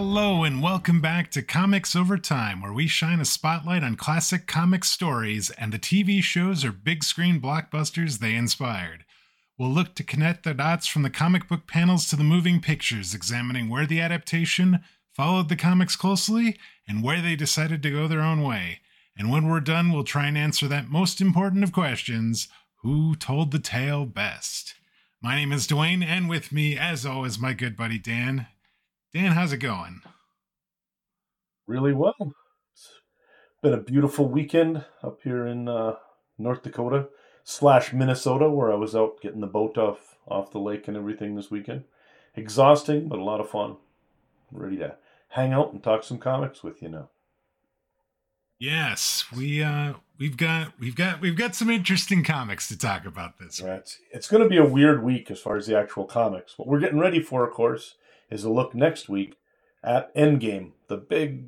Hello, and welcome back to Comics Over Time, where we shine a spotlight on classic comic stories and the TV shows or big screen blockbusters they inspired. We'll look to connect the dots from the comic book panels to the moving pictures, examining where the adaptation followed the comics closely and where they decided to go their own way. And when we're done, we'll try and answer that most important of questions who told the tale best? My name is Duane, and with me, as always, my good buddy Dan. Dan, how's it going? Really well. It's been a beautiful weekend up here in uh, North Dakota slash Minnesota, where I was out getting the boat off off the lake and everything this weekend. Exhausting, but a lot of fun. ready to hang out and talk some comics with you now. Yes, we uh we've got we've got we've got some interesting comics to talk about this. Right. It's, it's going to be a weird week as far as the actual comics. What we're getting ready for, of course, is a look next week at Endgame, the big,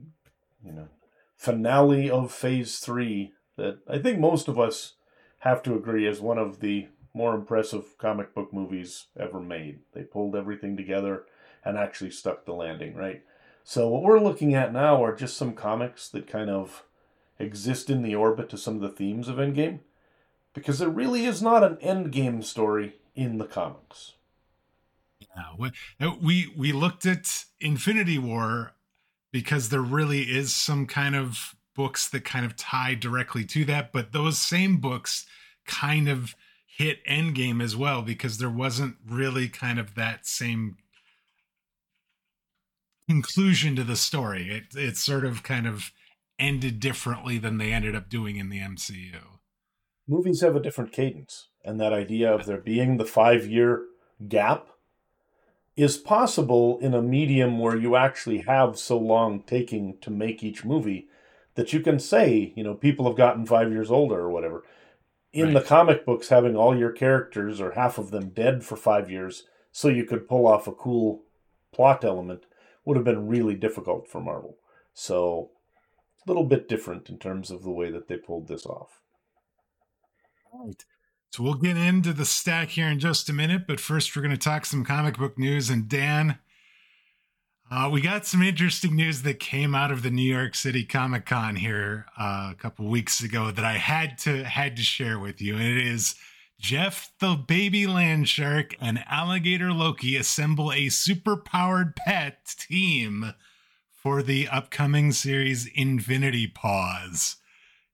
you know, finale of Phase Three that I think most of us have to agree is one of the more impressive comic book movies ever made. They pulled everything together and actually stuck the landing, right? So what we're looking at now are just some comics that kind of exist in the orbit to some of the themes of Endgame, because there really is not an Endgame story in the comics. Yeah, uh, we we looked at Infinity War because there really is some kind of books that kind of tie directly to that, but those same books kind of hit Endgame as well because there wasn't really kind of that same conclusion to the story. It it sort of kind of ended differently than they ended up doing in the MCU. Movies have a different cadence, and that idea of there being the five year gap is possible in a medium where you actually have so long taking to make each movie that you can say, you know, people have gotten five years older or whatever. In right. the comic books, having all your characters or half of them dead for five years so you could pull off a cool plot element would have been really difficult for Marvel. So, a little bit different in terms of the way that they pulled this off. Right. So we'll get into the stack here in just a minute, but first we're going to talk some comic book news. And Dan, uh, we got some interesting news that came out of the New York City Comic Con here uh, a couple weeks ago that I had to had to share with you, and it is Jeff the Baby Land Shark and Alligator Loki assemble a super-powered pet team for the upcoming series Infinity Paws.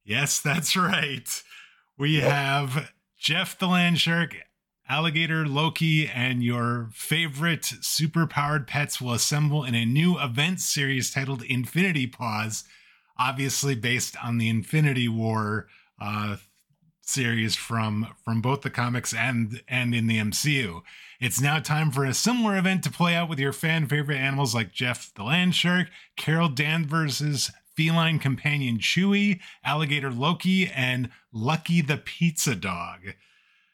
Yes, that's right. We have Jeff the Land Shark, Alligator Loki, and your favorite super powered pets will assemble in a new event series titled Infinity Paws, obviously based on the Infinity War uh, series from from both the comics and and in the MCU. It's now time for a similar event to play out with your fan favorite animals like Jeff the Land Shark, Carol Danvers's feline companion Chewy, alligator Loki, and Lucky the Pizza Dog.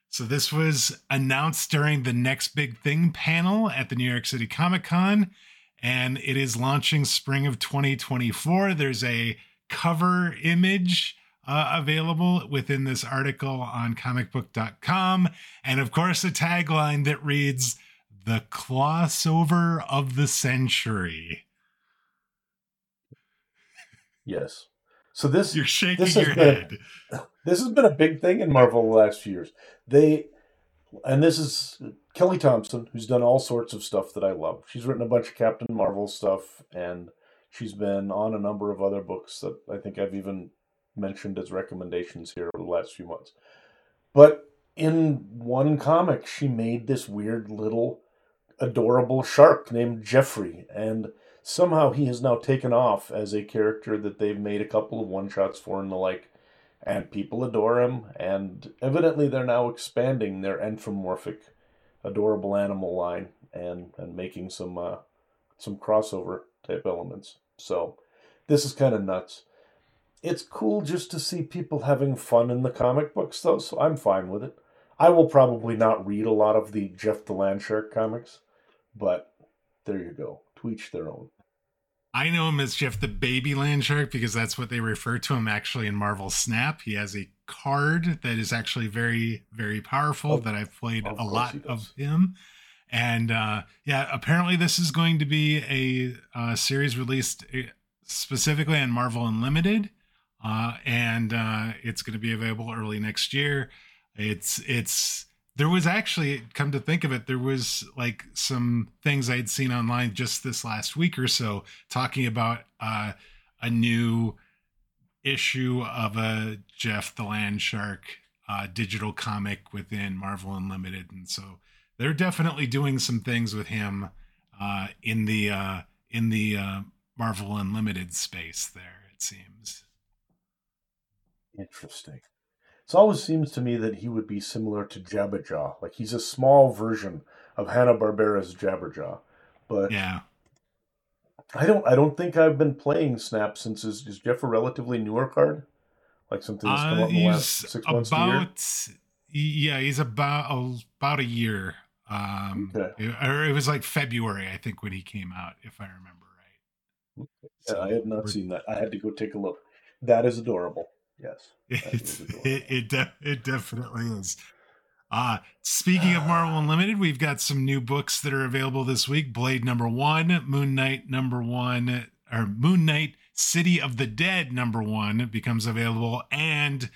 So, this was announced during the Next Big Thing panel at the New York City Comic Con, and it is launching spring of 2024. There's a cover image uh, available within this article on comicbook.com, and of course, a tagline that reads, The crossover of the century. Yes. So this you're shaking this your head. A, this has been a big thing in Marvel the last few years. They and this is Kelly Thompson, who's done all sorts of stuff that I love. She's written a bunch of Captain Marvel stuff, and she's been on a number of other books that I think I've even mentioned as recommendations here over the last few months. But in one comic, she made this weird little adorable shark named Jeffrey, and somehow he has now taken off as a character that they've made a couple of one shots for and the like, and people adore him. And evidently, they're now expanding their anthropomorphic, adorable animal line and and making some uh, some crossover type elements. So this is kind of nuts. It's cool just to see people having fun in the comic books, though. So I'm fine with it. I will probably not read a lot of the Jeff the Landshark comics, but there you go to each their own. I know him as Jeff the Baby Land Shark because that's what they refer to him actually in Marvel Snap. He has a card that is actually very, very powerful that I've played a lot of him. And uh, yeah, apparently this is going to be a, a series released uh, specifically on Marvel Unlimited, uh, and uh, it's going to be available early next year. It's it's there was actually come to think of it, there was like some things I'd seen online just this last week or so talking about uh, a new issue of a Jeff the Land Shark uh, digital comic within Marvel Unlimited, and so they're definitely doing some things with him uh, in the uh, in the uh, Marvel Unlimited space. There, it seems. Interesting. It always seems to me that he would be similar to Jabberjaw. Like he's a small version of Hanna Barbera's Jabberjaw, but yeah. I don't. I don't think I've been playing Snap since. Is, is Jeff a relatively newer card? Like something that's come Uh, out in the last six months to year? about yeah, he's about about a year. Um, Okay. it, or it was like February, I think, when he came out, if I remember right. Yeah, I had not seen that. I had to go take a look. That is adorable. Yes. It it it, de- it definitely is. Uh speaking of Marvel Unlimited, we've got some new books that are available this week. Blade number one, Moon Knight number one, or Moon Knight City of the Dead number one becomes available, and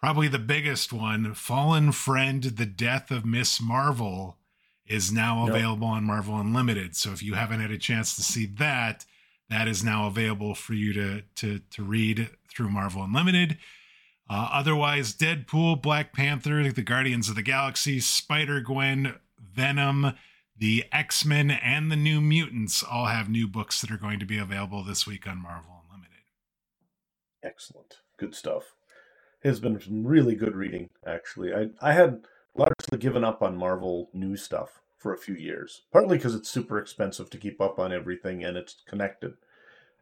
probably the biggest one, Fallen Friend: The Death of Ms. Marvel, is now Yep. available on Marvel Unlimited. So if you haven't had a chance to see that, that is now available for you to to to read through Marvel Unlimited. Uh, otherwise, Deadpool, Black Panther, the Guardians of the Galaxy, Spider Gwen, Venom, the X Men, and the New Mutants all have new books that are going to be available this week on Marvel Unlimited. Excellent. Good stuff. It has been some really good reading, actually. I, I had largely given up on Marvel new stuff for a few years, partly because it's super expensive to keep up on everything and it's connected.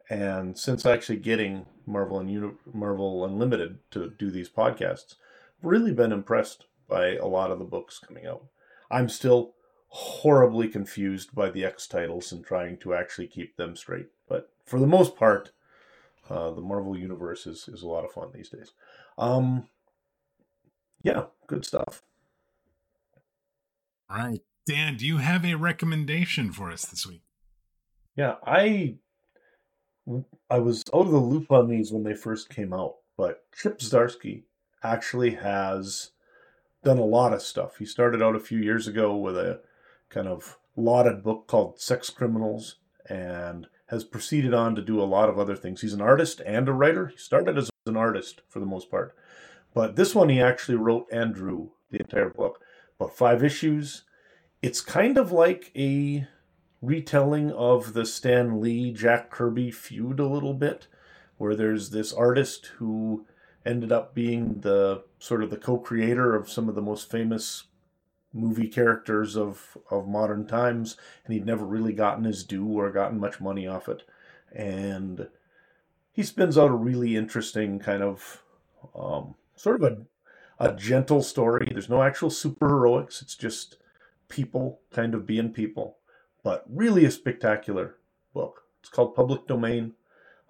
And since actually getting Marvel and Uni- Marvel Unlimited to do these podcasts, I've really been impressed by a lot of the books coming out. I'm still horribly confused by the X titles and trying to actually keep them straight. But for the most part, uh, the Marvel universe is, is a lot of fun these days. Um, yeah, good stuff. All right. Dan, do you have a recommendation for us this week? Yeah, I I was out of the loop on these when they first came out, but Chip Zdarsky actually has done a lot of stuff. He started out a few years ago with a kind of lauded book called Sex Criminals and has proceeded on to do a lot of other things. He's an artist and a writer. He started as an artist for the most part. But this one he actually wrote and drew the entire book. About five issues. It's kind of like a retelling of the Stan Lee Jack Kirby feud a little bit, where there's this artist who ended up being the sort of the co-creator of some of the most famous movie characters of of modern times, and he'd never really gotten his due or gotten much money off it, and he spins out a really interesting kind of um, sort of a a gentle story. There's no actual superheroics. It's just people kind of being people but really a spectacular book. It's called Public Domain.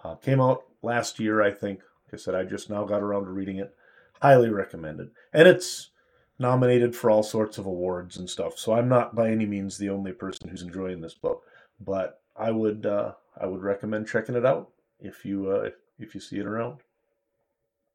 Uh, came out last year, I think. Like I said, I just now got around to reading it. Highly recommended. And it's nominated for all sorts of awards and stuff. So I'm not by any means the only person who's enjoying this book, but I would uh, I would recommend checking it out if you uh, if you see it around.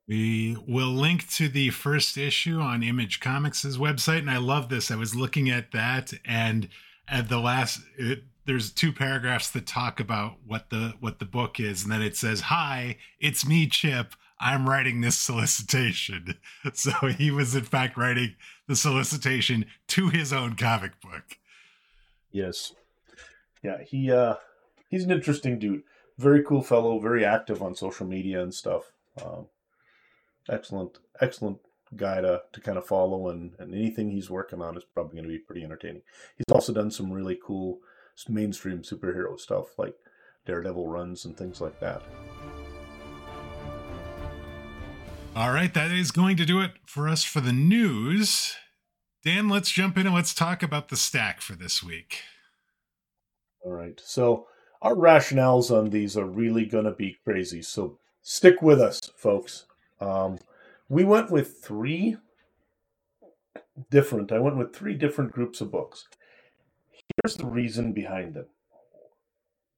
We will link to the first issue on Image Comics' website. And I love this. I was looking at that and at the last it, there's two paragraphs that talk about what the what the book is, and then it says, Hi, it's me, Chip. I'm writing this solicitation. So he was in fact writing the solicitation to his own comic book. Yes. Yeah, he uh he's an interesting dude. Very cool fellow, very active on social media and stuff. Um, excellent, excellent guy to, to kind of follow and, and anything he's working on is probably going to be pretty entertaining. He's also done some really cool mainstream superhero stuff like Daredevil runs and things like that. All right, that is going to do it for us for the news. Dan, let's jump in and let's talk about the stack for this week. All right. So our rationales on these are really going to be crazy. So stick with us, folks. Um, we went with three different, I went with three different groups of books. here's the reason behind them.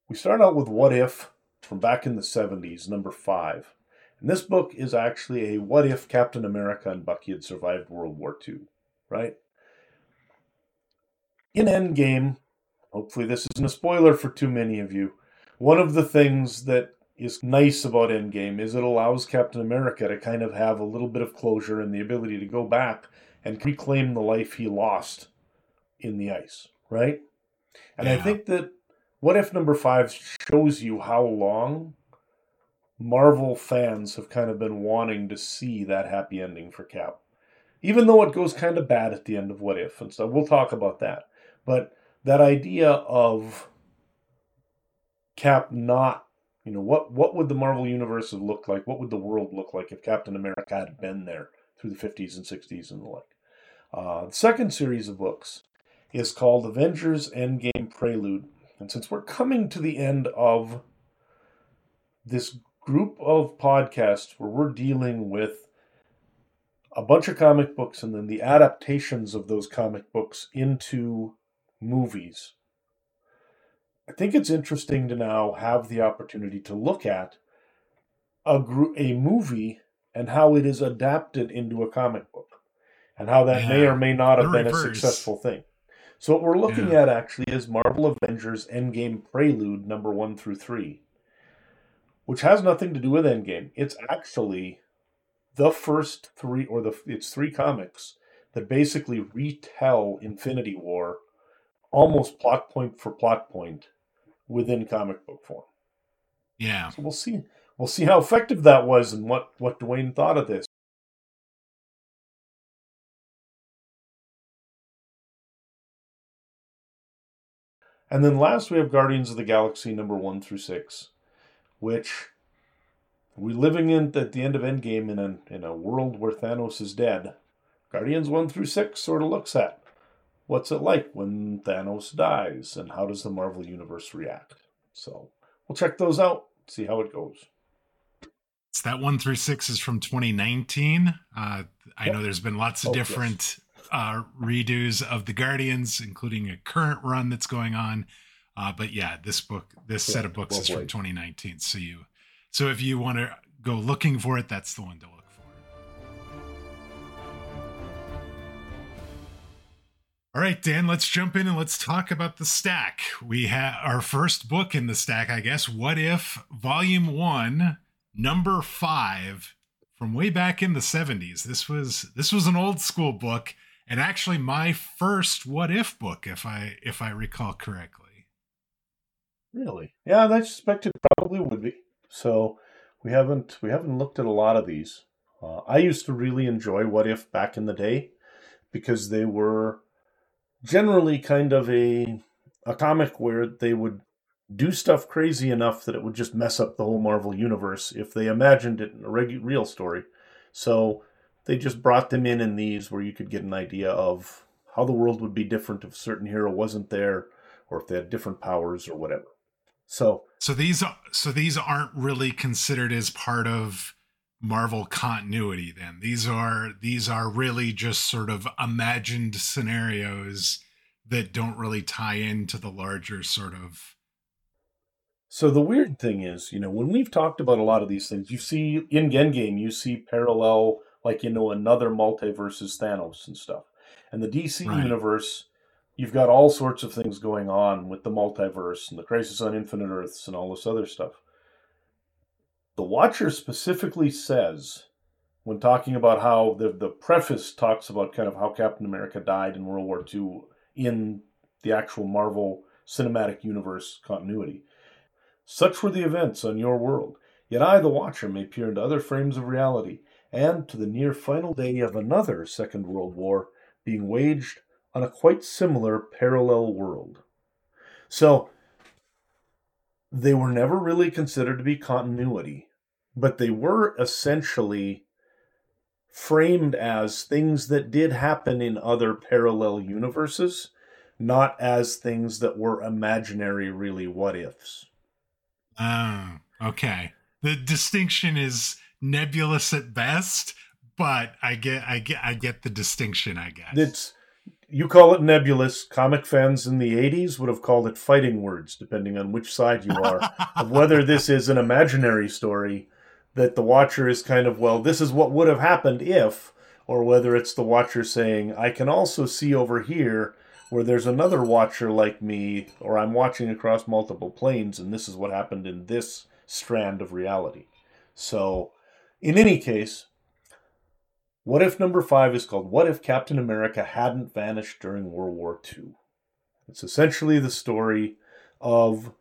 We start out with What If from back in the 70s, number five. And this book is actually a what if Captain America and Bucky had survived World War II, right? In Endgame, hopefully this isn't a spoiler for too many of you, one of the things that is nice about Endgame is it allows Captain America to kind of have a little bit of closure and the ability to go back and reclaim the life he lost in the ice, right? And yeah. I think that what if number five shows you how long Marvel fans have kind of been wanting to see that happy ending for Cap. Even though it goes kind of bad at the end of What If and stuff. We'll talk about that. But that idea of Cap not, you know, what what would the Marvel universe have looked like? What would the world look like if Captain America had been there through the 50s and 60s and the like? Uh, the second series of books is called Avengers Endgame Prelude. And since we're coming to the end of this group of podcasts where we're dealing with a bunch of comic books and then the adaptations of those comic books into movies. I think it's interesting to now have the opportunity to look at a a movie and how it is adapted into a comic book and how that yeah. may or may not have the been reverse. a successful thing. So what we're looking yeah. at actually is Marvel Avengers Endgame Prelude number 1 through 3 which has nothing to do with Endgame. It's actually the first three, or the it's three comics that basically retell Infinity War almost plot point for plot point within comic book form. Yeah. So we'll see. We'll see how effective that was and what what Duane thought of this. And then last we have Guardians of the Galaxy number one through six which we're living in at the end of Endgame in a in a world where Thanos is dead. Guardians one through six sort of looks at what's it like when Thanos dies and how does the Marvel universe react. So we'll check those out, see how it goes. So that one through six is from 2019. Uh, I yep. know there's been lots of oh, different yes. uh, redos of the Guardians, including a current run that's going on. Uh, but yeah, this book, this yeah, set of books well is from 2019. So you, so if you want to go looking for it, that's the one to look All right, Dan, let's jump in and let's talk about the stack. We have our first book in the stack, I guess. What if Volume One, Number Five, from way back in the 70s. This was this was an old school book, and actually my first What If book, if I if I recall correctly. Really? Yeah, I suspected probably would be. So we haven't we haven't looked at a lot of these. Uh, I used to really enjoy What If back in the day because they were generally kind of a a comic where they would do stuff crazy enough that it would just mess up the whole Marvel universe if they imagined it in a regu- real story. So they just brought them in in these where you could get an idea of how the world would be different if a certain hero wasn't there or if they had different powers or whatever. So so these so these aren't really considered as part of Marvel continuity then. These are these are really just sort of imagined scenarios that don't really tie into the larger sort of so the weird thing is, you know, when we've talked about a lot of these things, you see in Endgame, you see parallel, like you know, another multiverses Thanos and stuff, and the DC right. universe you've got all sorts of things going on with the multiverse and the crisis on infinite earths and all this other stuff the watcher specifically says when talking about how the, the preface talks about kind of how captain america died in world war ii in the actual marvel cinematic universe continuity such were the events on your world yet i the watcher may peer into other frames of reality and to the near final day of another second world war being waged on a quite similar parallel world. So they were never really considered to be continuity, but they were essentially framed as things that did happen in other parallel universes, not as things that were imaginary, really what ifs. Oh, okay. The distinction is nebulous at best, but I get, I get, I get the distinction. I guess it's you call it nebulous. Comic fans in the 80s would have called it fighting words, depending on which side you are, of whether this is an imaginary story that the watcher is kind of, well, this is what would have happened if, or whether it's the watcher saying, I can also see over here where there's another watcher like me, or I'm watching across multiple planes, and this is what happened in this strand of reality. So, in any case, what if number five is called What If Captain America Hadn't Vanished During World War II? It's essentially the story of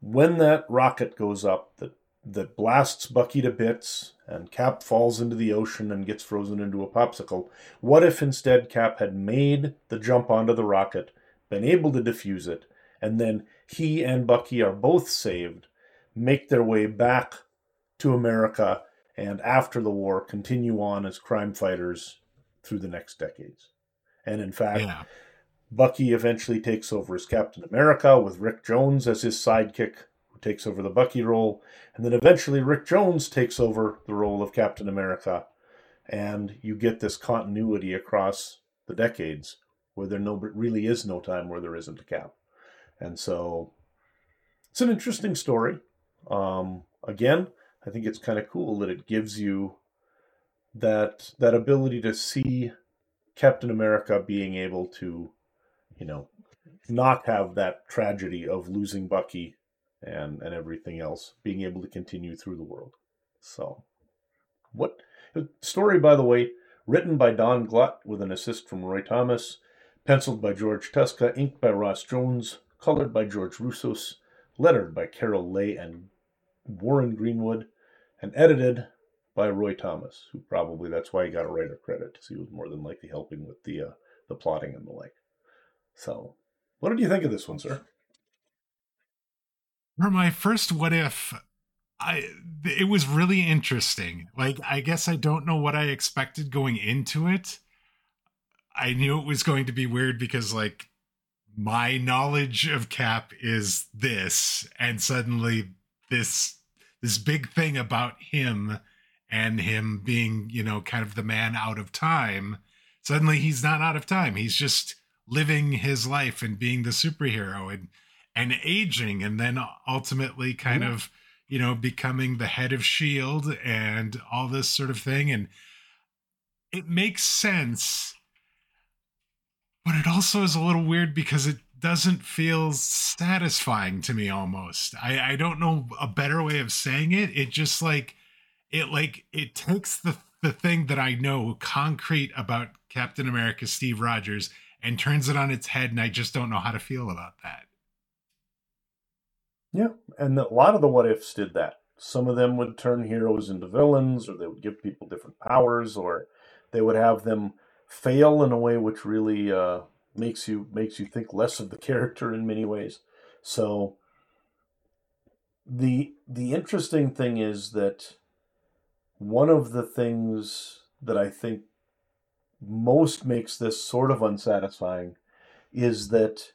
when that rocket goes up that, that blasts Bucky to bits and Cap falls into the ocean and gets frozen into a popsicle. What if instead Cap had made the jump onto the rocket, been able to defuse it, and then he and Bucky are both saved, make their way back to America and after the war continue on as crime fighters through the next decades. And in fact, yeah. Bucky eventually takes over as Captain America with Rick Jones as his sidekick, who takes over the Bucky role. And then eventually Rick Jones takes over the role of Captain America. And you get this continuity across the decades where there no, really is no time where there isn't a cap. And so it's an interesting story. Um, again, I think it's kind of cool that it gives you that that ability to see Captain America being able to, you know, not have that tragedy of losing Bucky and and everything else, being able to continue through the world. So, what story by the way, written by Don Glut with an assist from Roy Thomas, penciled by George Tuska, inked by Ross Jones, colored by George Roussos, lettered by Carol Leigh and Warren Greenwood, and edited by Roy Thomas, who probably that's why he got a writer credit, because he was more than likely helping with the uh, the plotting and the like. So, what did you think of this one, sir? For my first what if, I it was really interesting. Like I guess I don't know what I expected going into it. I knew it was going to be weird because like my knowledge of Cap is this, and suddenly this this big thing about him and him being, you know, kind of the man out of time. Suddenly he's not out of time. He's just living his life and being the superhero and and aging and then ultimately kind mm-hmm. of, you know, becoming the head of Shield and all this sort of thing and it makes sense but it also is a little weird because it doesn't feel satisfying to me almost. I, I don't know a better way of saying it. It just like it like it takes the the thing that I know concrete about Captain America Steve Rogers and turns it on its head and I just don't know how to feel about that. Yeah, and a lot of the what ifs did that. Some of them would turn heroes into villains or they would give people different powers or they would have them fail in a way which really uh, makes you makes you think less of the character in many ways. So the the interesting thing is that one of the things that I think most makes this sort of unsatisfying is that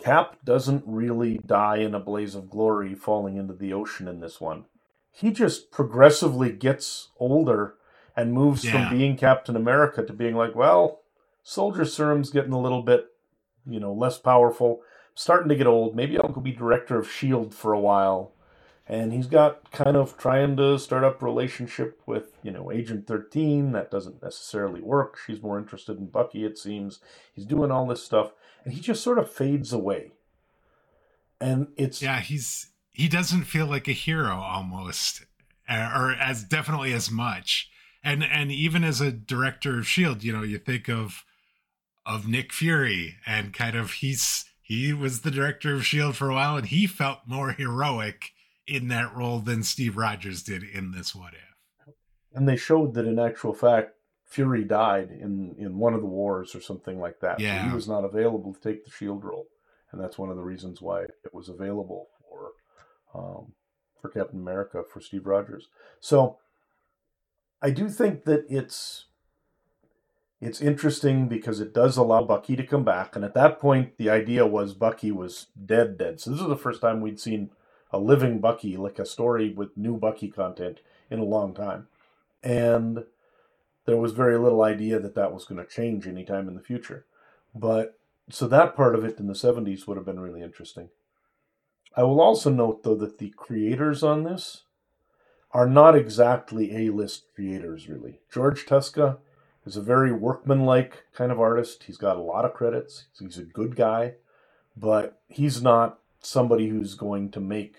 Cap doesn't really die in a blaze of glory falling into the ocean in this one. He just progressively gets older and moves yeah. from being Captain America to being like, well, Soldier Serum's getting a little bit, you know, less powerful, starting to get old. Maybe I'll go be director of Shield for a while. And he's got kind of trying to start up relationship with, you know, Agent 13. That doesn't necessarily work. She's more interested in Bucky, it seems. He's doing all this stuff, and he just sort of fades away. And it's yeah, he's he doesn't feel like a hero almost, uh, or as definitely as much. And and even as a director of Shield, you know, you think of of Nick Fury and kind of he's he was the director of Shield for a while and he felt more heroic in that role than Steve Rogers did in this What If. And they showed that in actual fact Fury died in in one of the wars or something like that. Yeah. So he was not available to take the Shield role, and that's one of the reasons why it was available for um, for Captain America for Steve Rogers. So I do think that it's it's interesting because it does allow Bucky to come back. And at that point, the idea was Bucky was dead, dead. So this is the first time we'd seen a living Bucky, like a story with new Bucky content in a long time. And there was very little idea that that was going to change anytime in the future. But so that part of it in the 70s would have been really interesting. I will also note, though, that the creators on this are not exactly A list creators, really. George Tuska is a very workmanlike kind of artist. He's got a lot of credits, he's a good guy, but he's not somebody who's going to make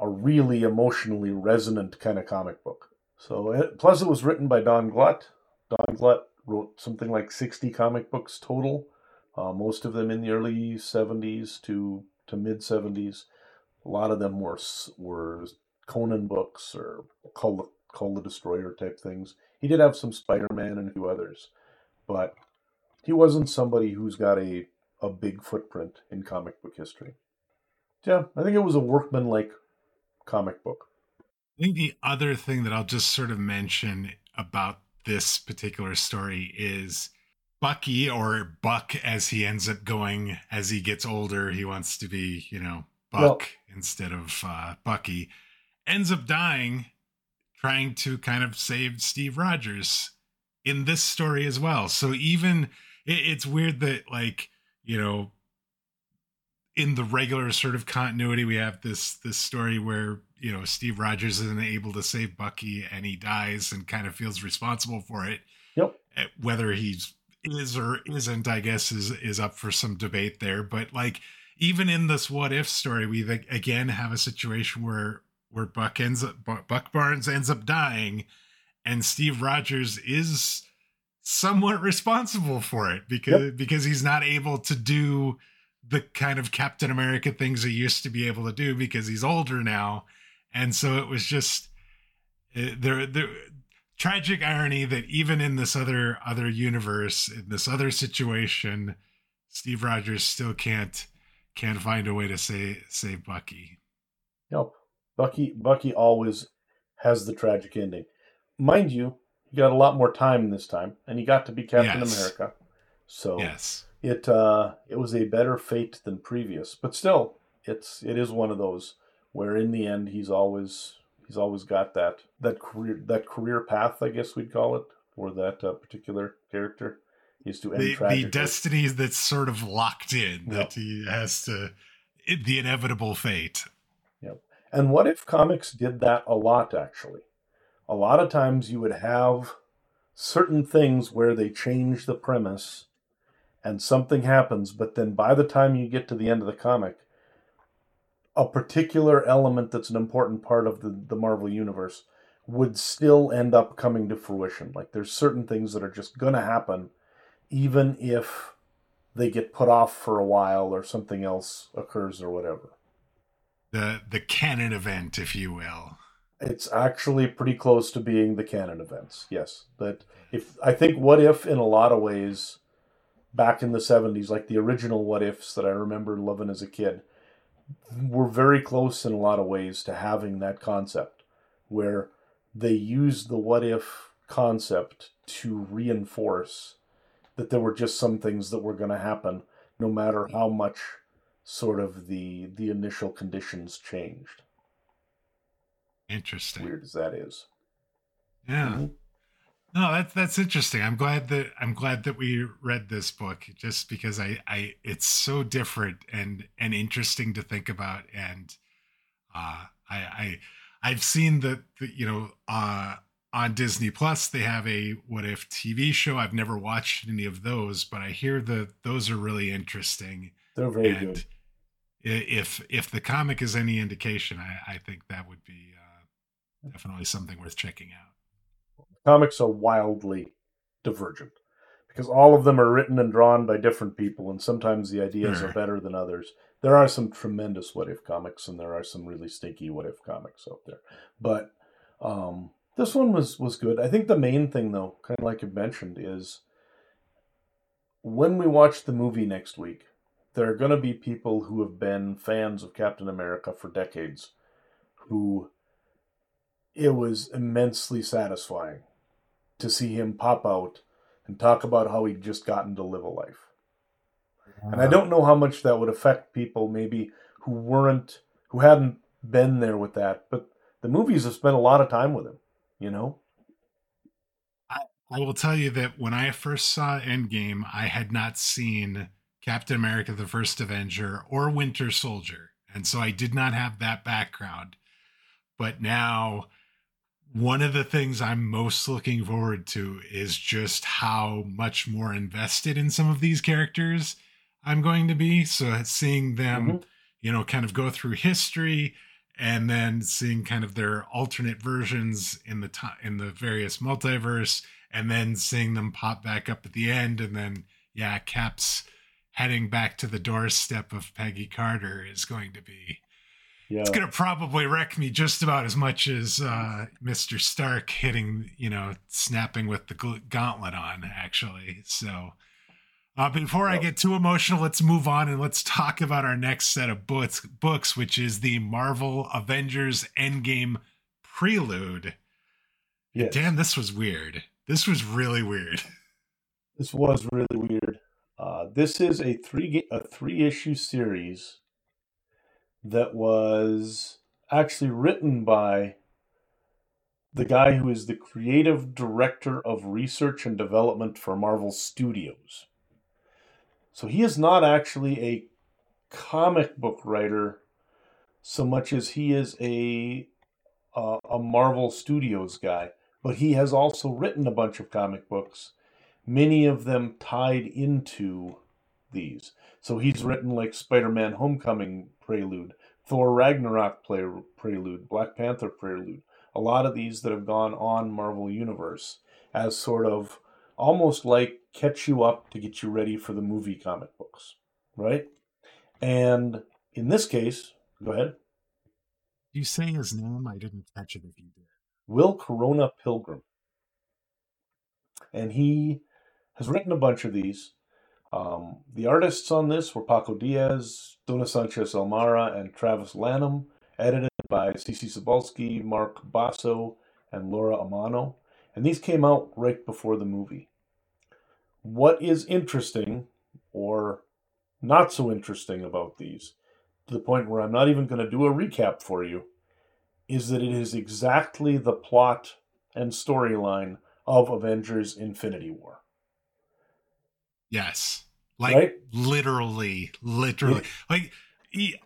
a really emotionally resonant kind of comic book. So, plus, it was written by Don Glut. Don Glut wrote something like 60 comic books total, uh, most of them in the early 70s to, to mid 70s. A lot of them were were Conan books or Kull, Kull the Destroyer type things. He did have some Spider Man and a few others, but he wasn't somebody who's got a, a big footprint in comic book history. Yeah, I think it was a workman-like comic book. I think the other thing that I'll just sort of mention about this particular story is Bucky or Buck as he ends up going as he gets older. He wants to be, you know, Buck well, instead of uh, Bucky, ends up dying trying to kind of save Steve Rogers in this story as well. So even it, it's weird that like you know in the regular sort of continuity we have this this story where you know Steve Rogers isn't able to save Bucky and he dies and kind of feels responsible for it. Yep. Eh, whether he's is or isn't, I guess, is is up for some debate there. But like even in this what if story, we again have a situation where where Buck ends up Buck Barnes ends up dying, and Steve Rogers is somewhat responsible for it because yep. because he's not able to do the kind of Captain America things he used to be able to do because he's older now, and so it was just uh, there there tragic irony that even in this other other universe in this other situation, Steve Rogers still can't can't find a way to say save Bucky. Yep. Bucky Bucky always has the tragic ending. Mind you, he got a lot more time this time, and he got to be Captain yes. America. So yes, it uh, it was a better fate than previous, but still, it's it is one of those where in the end he's always he's always got that that career that career path, I guess we'd call it, for that uh, particular character is to end the, the destiny that's sort of locked in yep. that he has to the inevitable fate. Yep. And what if comics did that a lot actually? A lot of times you would have certain things where they change the premise and something happens, but then by the time you get to the end of the comic, a particular element that's an important part of the, the Marvel universe would still end up coming to fruition. Like there's certain things that are just going to happen even if they get put off for a while or something else occurs or whatever. The the canon event, if you will. It's actually pretty close to being the canon events. Yes, but if I think what if in a lot of ways back in the 70s like the original what ifs that I remember loving as a kid were very close in a lot of ways to having that concept where they used the what if concept to reinforce that there were just some things that were going to happen no matter how much sort of the the initial conditions changed. Interesting. Weird as that is. Yeah. Mm-hmm. No that's that's interesting i'm glad that i'm glad that we read this book just because i i it's so different and and interesting to think about and uh i i i've seen that you know uh on Disney Plus, they have a What If TV show. I've never watched any of those, but I hear that those are really interesting. They're very and good. If if the comic is any indication, I, I think that would be uh, definitely something worth checking out. Comics are wildly divergent because all of them are written and drawn by different people, and sometimes the ideas are better than others. There are some tremendous What If comics, and there are some really stinky What If comics out there, but. Um, this one was was good. I think the main thing, though, kind of like you mentioned, is when we watch the movie next week, there are going to be people who have been fans of Captain America for decades, who it was immensely satisfying to see him pop out and talk about how he'd just gotten to live a life. And I uh-huh. don't know how much that would affect people maybe who weren't who hadn't been there with that, but the movies have spent a lot of time with him you know? I, I will tell you that when I first saw Endgame, I had not seen Captain America the First Avenger or Winter Soldier. And so I did not have that background. But now, one of the things I'm most looking forward to is just how much more invested in some of these characters I'm going to be. So seeing them, mm-hmm. you know, kind of go through history and then seeing kind of their alternate versions in the time in the various multiverse and then seeing them pop back up at the end and then yeah caps heading back to the doorstep of peggy carter is going to be yeah. it's going to probably wreck me just about as much as uh, mr stark hitting you know snapping with the gauntlet on actually so uh, before I get too emotional, let's move on and let's talk about our next set of books, books, which is the Marvel Avengers Endgame Prelude. Yes. Damn, this was weird. This was really weird. This was really weird. Uh, this is a three a three issue series that was actually written by the guy who is the creative director of research and development for Marvel Studios. So he is not actually a comic book writer so much as he is a uh, a Marvel Studios guy, but he has also written a bunch of comic books, many of them tied into these. So he's hmm. written like Spider-Man Homecoming Prelude, Thor Ragnarok play, Prelude, Black Panther Prelude, a lot of these that have gone on Marvel Universe as sort of almost like catch you up to get you ready for the movie comic books, right? And in this case, go ahead. You say his name? I didn't catch it if you did. Will Corona Pilgrim. And he has written a bunch of these. Um, the artists on this were Paco Diaz, Dono Sanchez Almara, and Travis Lanham, edited by C.B. Cebulski, Mark Basso, and Laura Amano. And these came out right before the movie. What is interesting or not so interesting about these, to the point where I'm not even going to do a recap for you, is that it is exactly the plot and storyline of Avengers Infinity War. Yes. Like right? literally, literally. Like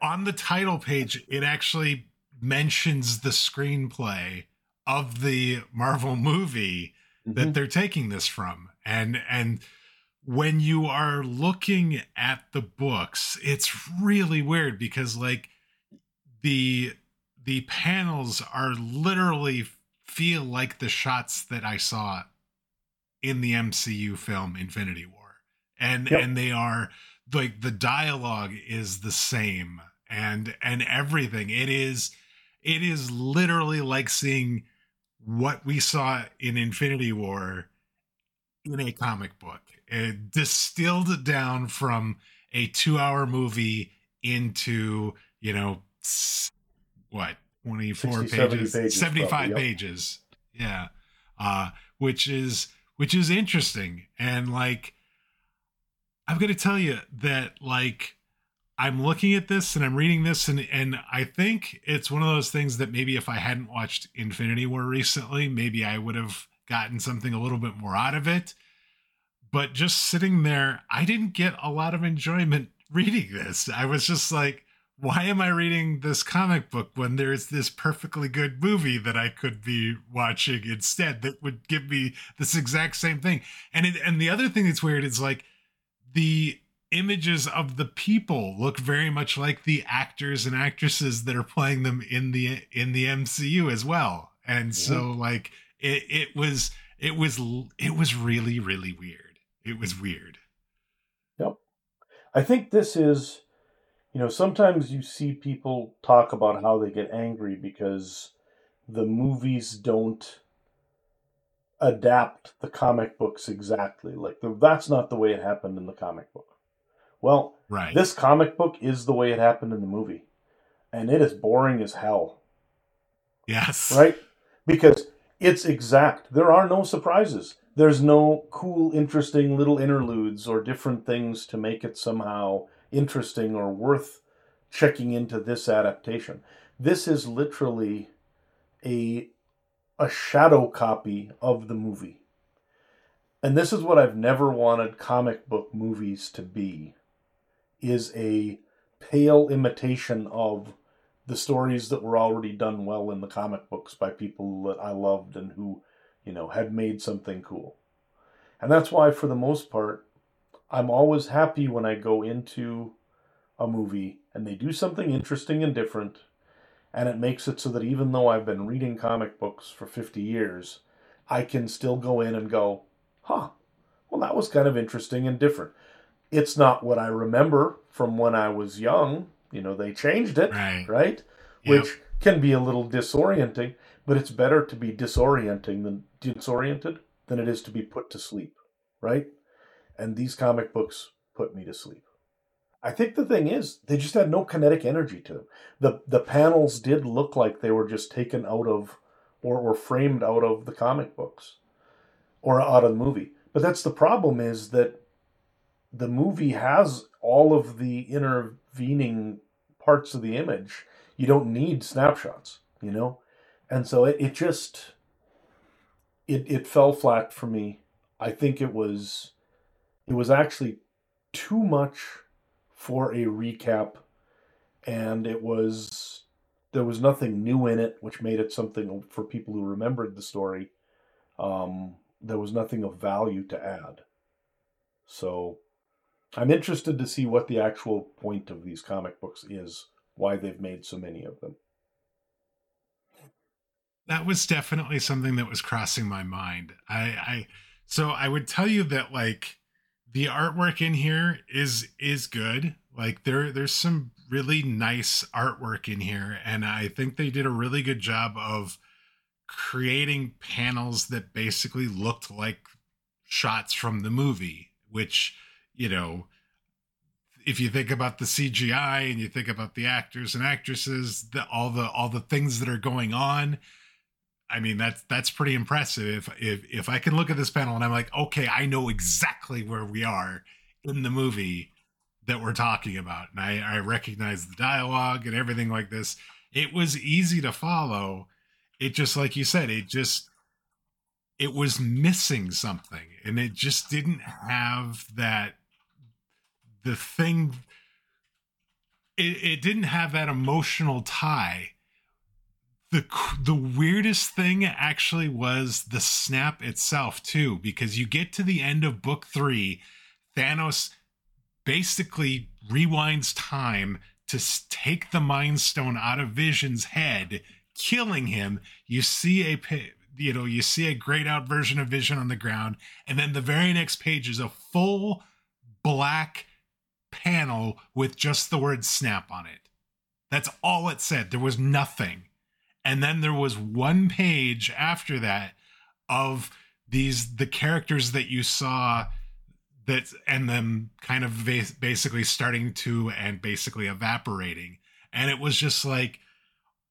on the title page, it actually mentions the screenplay of the Marvel movie mm-hmm. that they're taking this from. And and when you are looking at the books, it's really weird because like the the panels are literally feel like the shots that I saw in the MCU film Infinity War. And yep. and they are like the dialogue is the same and and everything. It is it is literally like seeing what we saw in Infinity War in a comic book. It distilled down from a two hour movie into, you know, what, 24 60, pages, 70 pages 75 probably, yep. pages. Yeah. Uh, which is, which is interesting. And like, I'm going to tell you that, like, I'm looking at this and I'm reading this and and I think it's one of those things that maybe if I hadn't watched Infinity War recently, maybe I would have gotten something a little bit more out of it. But just sitting there, I didn't get a lot of enjoyment reading this. I was just like, why am I reading this comic book when there's this perfectly good movie that I could be watching instead that would give me this exact same thing? And it, and the other thing that's weird is like the images of the people look very much like the actors and actresses that are playing them in the in the MCU as well. And so like it it was it was it was really really weird. It was weird. Yep. I think this is you know sometimes you see people talk about how they get angry because the movies don't adapt the comic books exactly like the, that's not the way it happened in the comic book well, right. this comic book is the way it happened in the movie, and it is boring as hell. Yes. Right? Because it's exact. There are no surprises. There's no cool, interesting little interludes or different things to make it somehow interesting or worth checking into this adaptation. This is literally a a shadow copy of the movie. and this is what I've never wanted comic book movies to be, is a pale imitation of the stories that were already done well in the comic books by people that I loved and who, you know, had made something cool. And that's why, for the most part, I'm always happy when I go into a movie and they do something interesting and different, and it makes it so that even though I've been reading comic books for 50 years, I can still go in and go, huh, well, that was kind of interesting and different. It's not what I remember from when I was young. You know, they changed it, right? right? Yep. Which can be a little disorienting, but it's better to be disorienting than disoriented than it is to be put to sleep, right? And these comic books put me to sleep. I think the thing is, they just had no kinetic energy to them. The the panels did look like they were just taken out of or were framed out of the comic books or out of the movie. But that's the problem is that the movie has all of the intervening parts of the image. You don't need snapshots, you know? And so it, it just it it fell flat for me. I think it was it was actually too much for a recap and it was there was nothing new in it which made it something for people who remembered the story um, there was nothing of value to add. So i'm interested to see what the actual point of these comic books is why they've made so many of them. That was definitely something that was crossing my mind. I i so i would tell you that like the artwork in here is is good. Like there there's some really nice artwork in here and I think they did a really good job of creating panels that basically looked like shots from the movie, which, you know, if you think about the CGI and you think about the actors and actresses, the, all the all the things that are going on, I mean that's that's pretty impressive. If if if I can look at this panel and I'm like, okay, I know exactly where we are in the movie that we're talking about, and I, I recognize the dialogue and everything like this. It was easy to follow. It just like you said, it just it was missing something, and it just didn't have that the thing. It, it didn't have that emotional tie the the weirdest thing actually was the snap itself too because you get to the end of book 3 Thanos basically rewinds time to take the mind stone out of Vision's head killing him. You see a you know you see a grayed out version of Vision on the ground and then the very next page is a full black panel with just the word snap on it. That's all it said. There was nothing and then there was one page after that of these the characters that you saw that and them kind of basically starting to and basically evaporating. And it was just like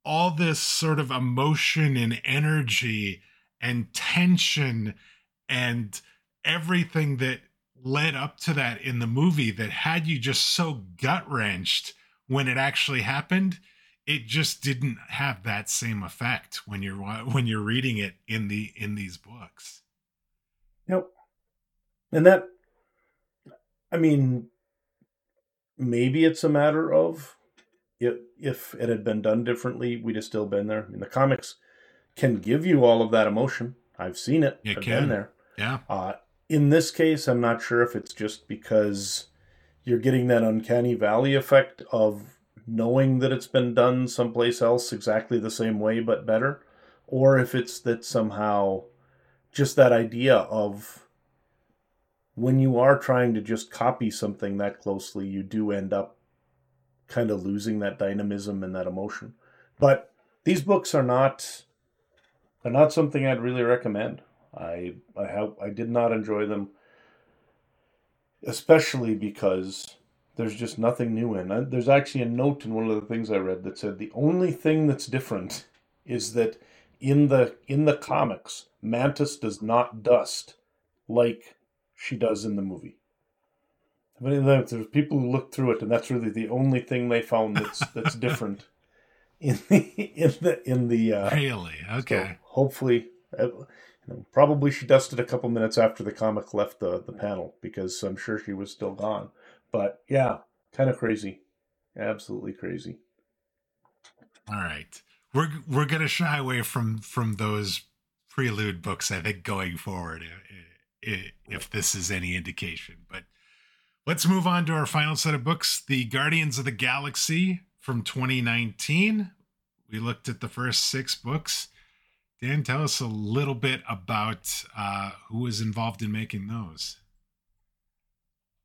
all this sort of emotion and energy and tension and everything that led up to that in the movie that had you just so gut wrenched when it actually happened it just didn't have that same effect when you're when you're reading it in the in these books. Yep. And that I mean maybe it's a matter of if if it had been done differently, we'd have still been there. I mean the comics can give you all of that emotion. I've seen it. It I've can. been there. Yeah. Uh, in this case, I'm not sure if it's just because you're getting that uncanny valley effect of knowing that it's been done someplace else exactly the same way but better, or if it's that somehow just that idea of when you are trying to just copy something that closely, you do end up kind of losing that dynamism and that emotion. But these books are not they're not something I'd really recommend. I I have I did not enjoy them especially because there's just nothing new in. There's actually a note in one of the things I read that said the only thing that's different is that in the in the comics, Mantis does not dust like she does in the movie. I mean, there's people who look through it, and that's really the only thing they found that's that's different in the in the in the. Uh, really okay. So hopefully, uh, You know, probably she dusted a couple minutes after the comic left the, the panel because I'm sure she was still gone. But yeah, kind of crazy. Absolutely crazy. All right. We're we're going to shy away from from those prelude books I think going forward if this is any indication. But let's move on to our final set of books, The Guardians of the Galaxy from 2019. We looked at the first 6 books. Dan, tell us a little bit about uh, who was involved in making those.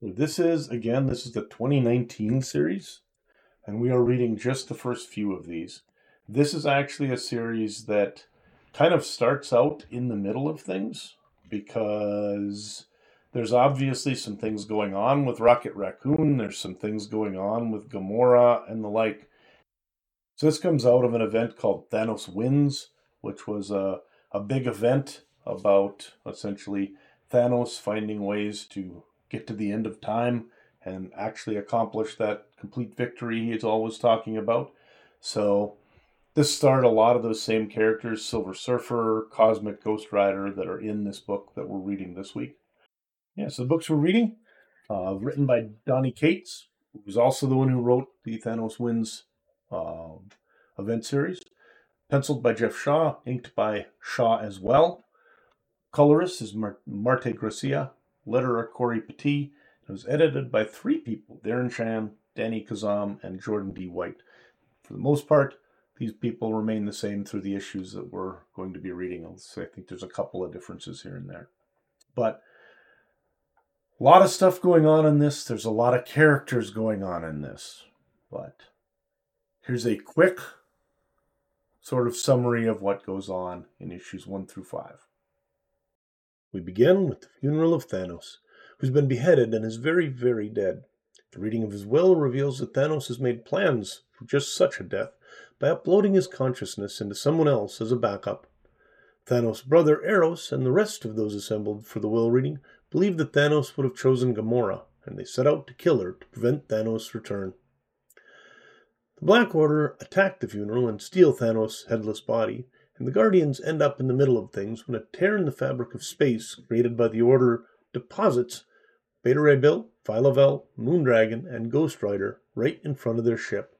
This is, again, this is the 2019 series, and we are reading just the first few of these. This is actually a series that kind of starts out in the middle of things because there's obviously some things going on with Rocket Raccoon, there's some things going on with Gamora and the like. So this comes out of an event called Thanos Wins, which was a, a big event about essentially Thanos finding ways to get to the end of time and actually accomplish that complete victory he's always talking about. So this starred a lot of those same characters, Silver Surfer, Cosmic Ghost Rider, that are in this book that we're reading this week. Yeah, so the books we're reading, uh, written by Donny Cates, who's also the one who wrote the Thanos Wins uh, event series. Penciled by Geoff Shaw, inked by Shaw as well. Colorist is Mar- Marte Gracia, letterer Cory Petit. It was edited by three people Darren Shan, Danny Khazem, and Jordan D. White. For the most part, these people remain the same through the issues that we're going to be reading. I think there's a couple of differences here and there. But a lot of stuff going on in this. There's a lot of characters going on in this. But here's a quick sort of summary of what goes on in issues 1 through 5. We begin with the funeral of Thanos, who's been beheaded and is very, very dead. The reading of his will reveals that Thanos has made plans for just such a death by uploading his consciousness into someone else as a backup. Thanos' brother Eros and the rest of those assembled for the will reading believed that Thanos would have chosen Gamora, and they set out to kill her to prevent Thanos' return. The Black Order attack the funeral and steal Thanos' headless body, and the Guardians end up in the middle of things when a tear in the fabric of space created by the Order deposits Beta Ray Bill, Phyla-Vell, Moondragon, and Ghost Rider right in front of their ship.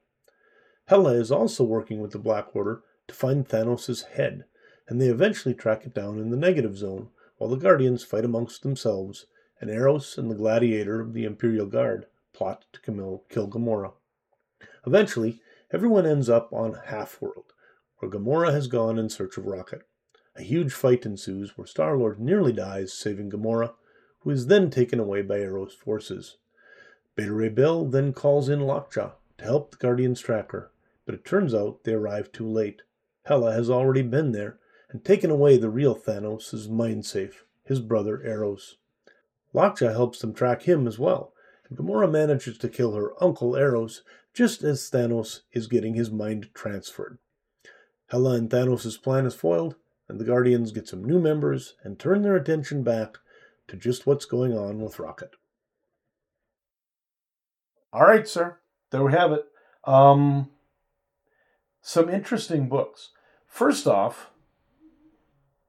Hela is also working with the Black Order to find Thanos' head, and they eventually track it down in the negative zone, while the Guardians fight amongst themselves, and Eros and the Gladiator of the Imperial Guard plot to kill Gamora. Eventually, everyone ends up on Half World, where Gamora has gone in search of Rocket. A huge fight ensues where Star Lord nearly dies, saving Gamora, who is then taken away by Eros' forces. Beta Ray Bill then calls in Lockjaw to help the Guardians track her, but it turns out they arrive too late. Hela has already been there and taken away the real Thanos' mind safe, his brother Eros. Lockjaw helps them track him as well, and Gamora manages to kill her uncle Eros just as Thanos is getting his mind transferred. Hela and Thanos' plan is foiled, and the Guardians get some new members and turn their attention back to just what's going on with Rocket. All right, sir. There we have it. Um, some interesting books. First off,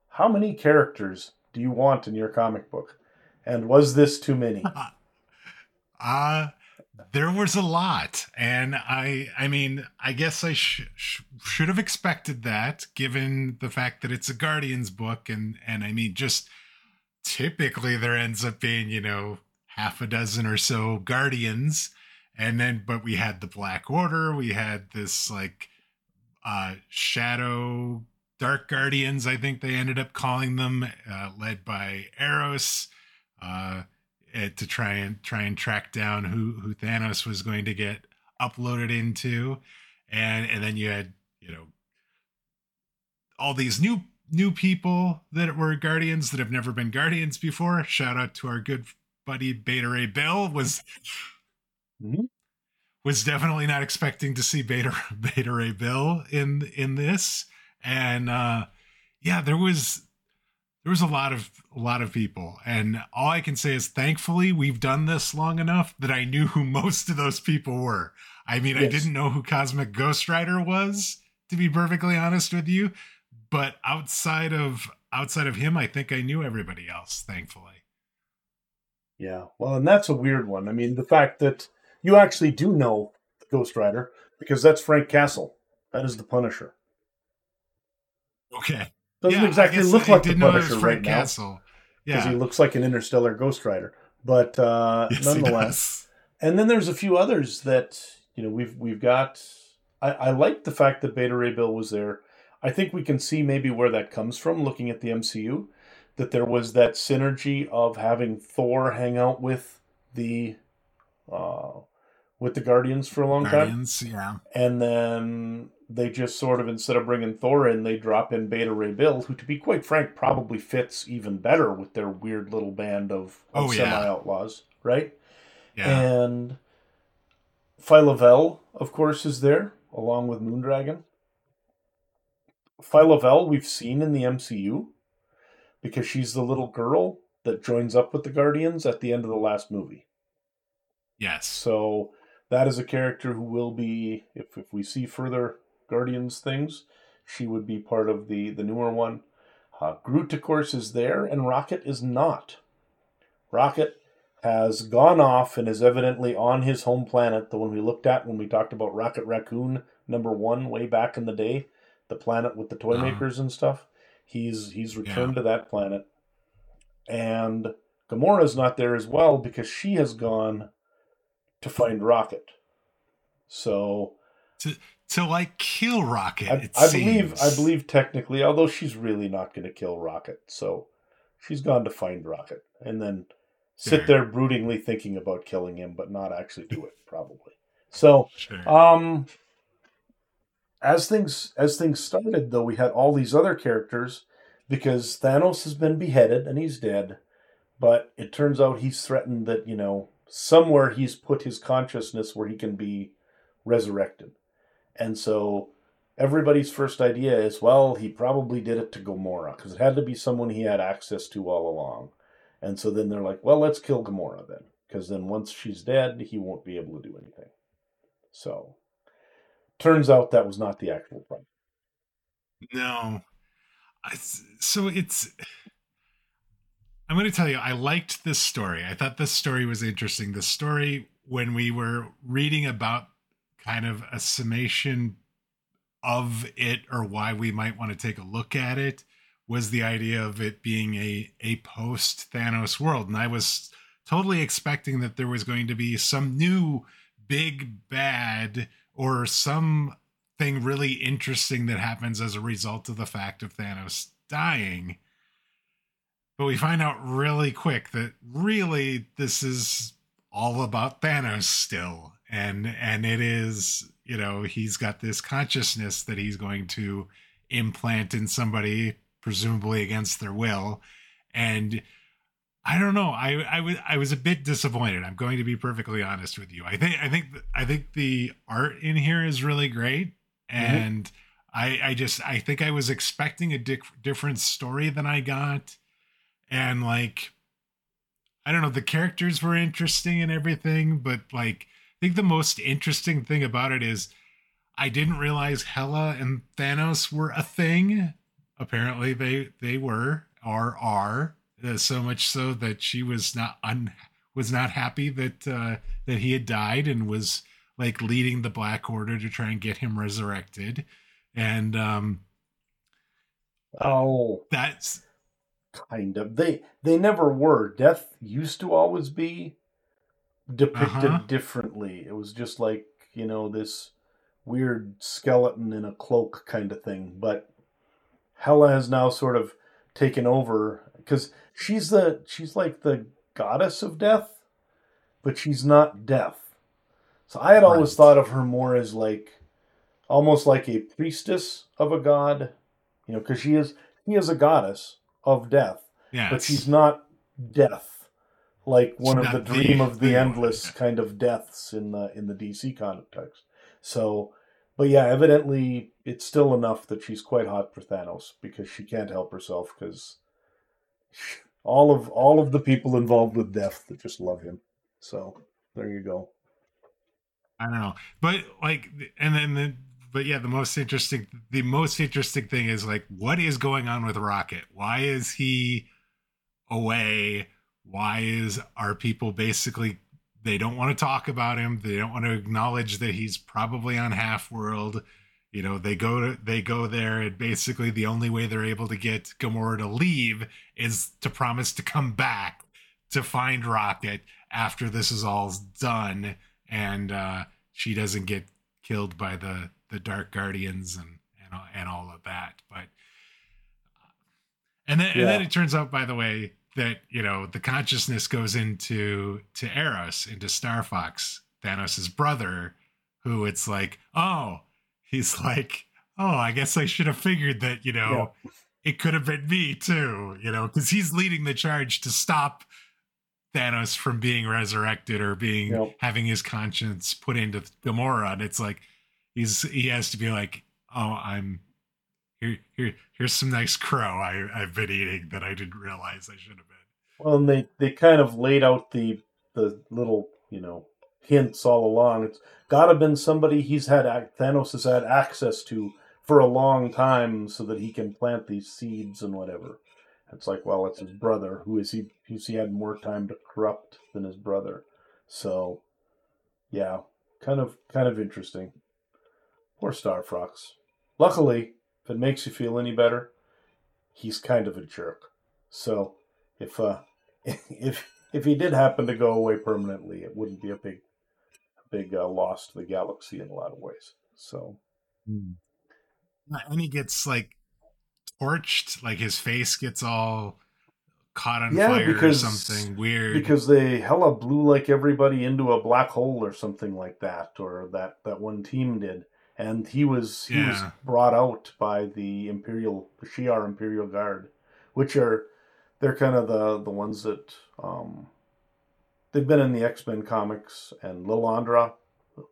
how many characters do you want in your comic book? And was this too many? Uh, there was a lot and i i mean i guess i sh- sh- should have expected that given the fact that it's a guardians book and and i mean just typically there ends up being you know half a dozen or so guardians and then but we had the black order we had this like uh shadow dark guardians i think they ended up calling them uh, led by eros uh uh, to try and try and track down who who Thanos was going to get uploaded into, and and then you had you know all these new new people that were guardians that have never been guardians before. Shout out to our good buddy Beta Ray Bill was mm-hmm. was definitely not expecting to see Beta Beta Ray Bill in in this, and uh yeah, there was there was a lot of a lot of people and all i can say is thankfully we've done this long enough that i knew who most of those people were i mean yes. i didn't know who cosmic ghost rider was to be perfectly honest with you but outside of outside of him, I think I knew everybody else, thankfully. Yeah, well, and that's a weird one. I mean, the fact that you actually do know Ghost Rider because that's Frank Castle. That is the Punisher. Okay. Doesn't Yeah, exactly look like the didn't it was Punisher right now because Yeah. he looks like an interstellar Ghost Rider. But uh, Yes, nonetheless, and then there's a few others that you know we've we've got. I, I like the fact that Beta Ray Bill was there. I think we can see maybe where that comes from looking at the MCU, that there was that synergy of having Thor hang out with the uh, with the Guardians for a long time, Guardians, yeah. and then they just sort of instead of bringing Thor in, they drop in Beta Ray Bill, who, to be quite frank, probably fits even better with their weird little band of, of Oh, yeah. semi outlaws, right? Yeah. And Phyla-Vell, of course, is there, along with Moondragon. Phyla-Vell we've seen in the MCU because she's the little girl that joins up with the Guardians at the end of the last movie. yes. So that is a character who will be, if, if we see further Guardians things, she would be part of the, the newer one. Uh, Groot, of course, is there, and Rocket is not. Rocket has gone off and is evidently on his home planet, the one we looked at when we talked about Rocket Raccoon number one way back in the day, the planet with the toy Uh-huh. makers and stuff. He's he's returned to that planet, and Gamora's not there as well because she has gone to find Rocket. So To like kill Rocket, I, I believe. I believe technically, although she's really not going to kill Rocket, so she's gone to find Rocket and then sit Sure. there broodingly thinking about killing him, but not actually do it probably. So Sure. um, as things as things started, though, we had all these other characters because Thanos has been beheaded and he's dead, but it turns out he's threatened that you know somewhere he's put his consciousness where he can be resurrected, and so everybody's first idea is, well, he probably did it to Gamora because it had to be someone he had access to all along, and so then they're like, well, let's kill Gamora then because then once she's dead, he won't be able to do anything. So, turns out that was not the actual plan. No. I, so it's. I'm going to tell you, I liked this story. I thought this story was interesting. The story, when we were reading about kind of a summation of it or why we might want to take a look at it, was the idea of it being a, a post Thanos world. And I was totally expecting that there was going to be some new big bad or some thing really interesting that happens as a result of the fact of Thanos dying. But we find out really quick that really this is all about Thanos still. And and it is, you know, he's got this consciousness that he's going to implant in somebody, presumably against their will. And I don't know. I I was I was a bit disappointed. I'm going to be perfectly honest with you. I think I think I think the art in here is really great, mm-hmm. and I I just I think I was expecting a di- different story than I got, and like I don't know. The characters were interesting and everything, but like think the most interesting thing about it is I didn't realize Hela and Thanos were a thing. Apparently they they were or are uh, so much so that she was not un was not happy that uh, that he had died and was like leading the Black Order to try and get him resurrected, and um, Oh, that's kind of. They they never were. Death used to always be depicted Uh-huh. differently. It was just like you know this weird skeleton in a cloak kind of thing. But Hela has now sort of taken over because she's the she's like the goddess of death, but she's not death. So I had always Right. thought of her more as like almost like a priestess of a god, you know, because she is she is a goddess of death, yeah, but she's not death like one of the not the- dream of the the- endless kind of deaths in the in the DC context. So, but yeah, evidently it's still enough that she's quite hot for Thanos because she can't help herself because all of all of the people involved with death that just love him. So there you go. I don't know, but like, and then the but yeah, the most interesting the most interesting thing is like what is going on with Rocket? Why is he away? Why is our people basically they don't want to talk about him. They don't want to acknowledge that he's probably on half world. You know, they go to they go there and basically the only way they're able to get Gamora to leave is to promise to come back to find Rocket after this is all done and uh she doesn't get killed by the the Dark Guardians and and and all of that. But and then yeah. and then it turns out, by the way, that you know the consciousness goes into to Eros, into Star Fox, Thanos' brother, who it's like, oh, he's like, oh, I guess I should have figured that, you know, yeah. it could have been me too, you know, because he's leading the charge to stop Thanos from being resurrected or being yep. having his conscience put into Gamora, and it's like he's he has to be like, oh, I'm here, here, here's some nice crow I, I've been eating that I didn't realize I should have been. Well, and they, they kind of laid out the the little you know hints all along. It's got to been somebody he's had Thanos has had access to for a long time, so that he can plant these seeds and whatever. It's like, well, it's his brother. Who is he? He's he had more time to corrupt than his brother. So, yeah, kind of kind of interesting. Poor Star Fox. Luckily, if it makes you feel any better, he's kind of a jerk. So if uh, if if he did happen to go away permanently, it wouldn't be a big big uh, loss to the galaxy in a lot of ways. So, and he gets like torched, like his face gets all caught on yeah, fire because, or something weird. Because they Hela blew like everybody into a black hole or something like that, or that that one team did and he was he yeah. was brought out by the imperial the Shi'ar Imperial Guard, which are they're kind of the the ones that um, they've been in the X Men comics, and Lilandra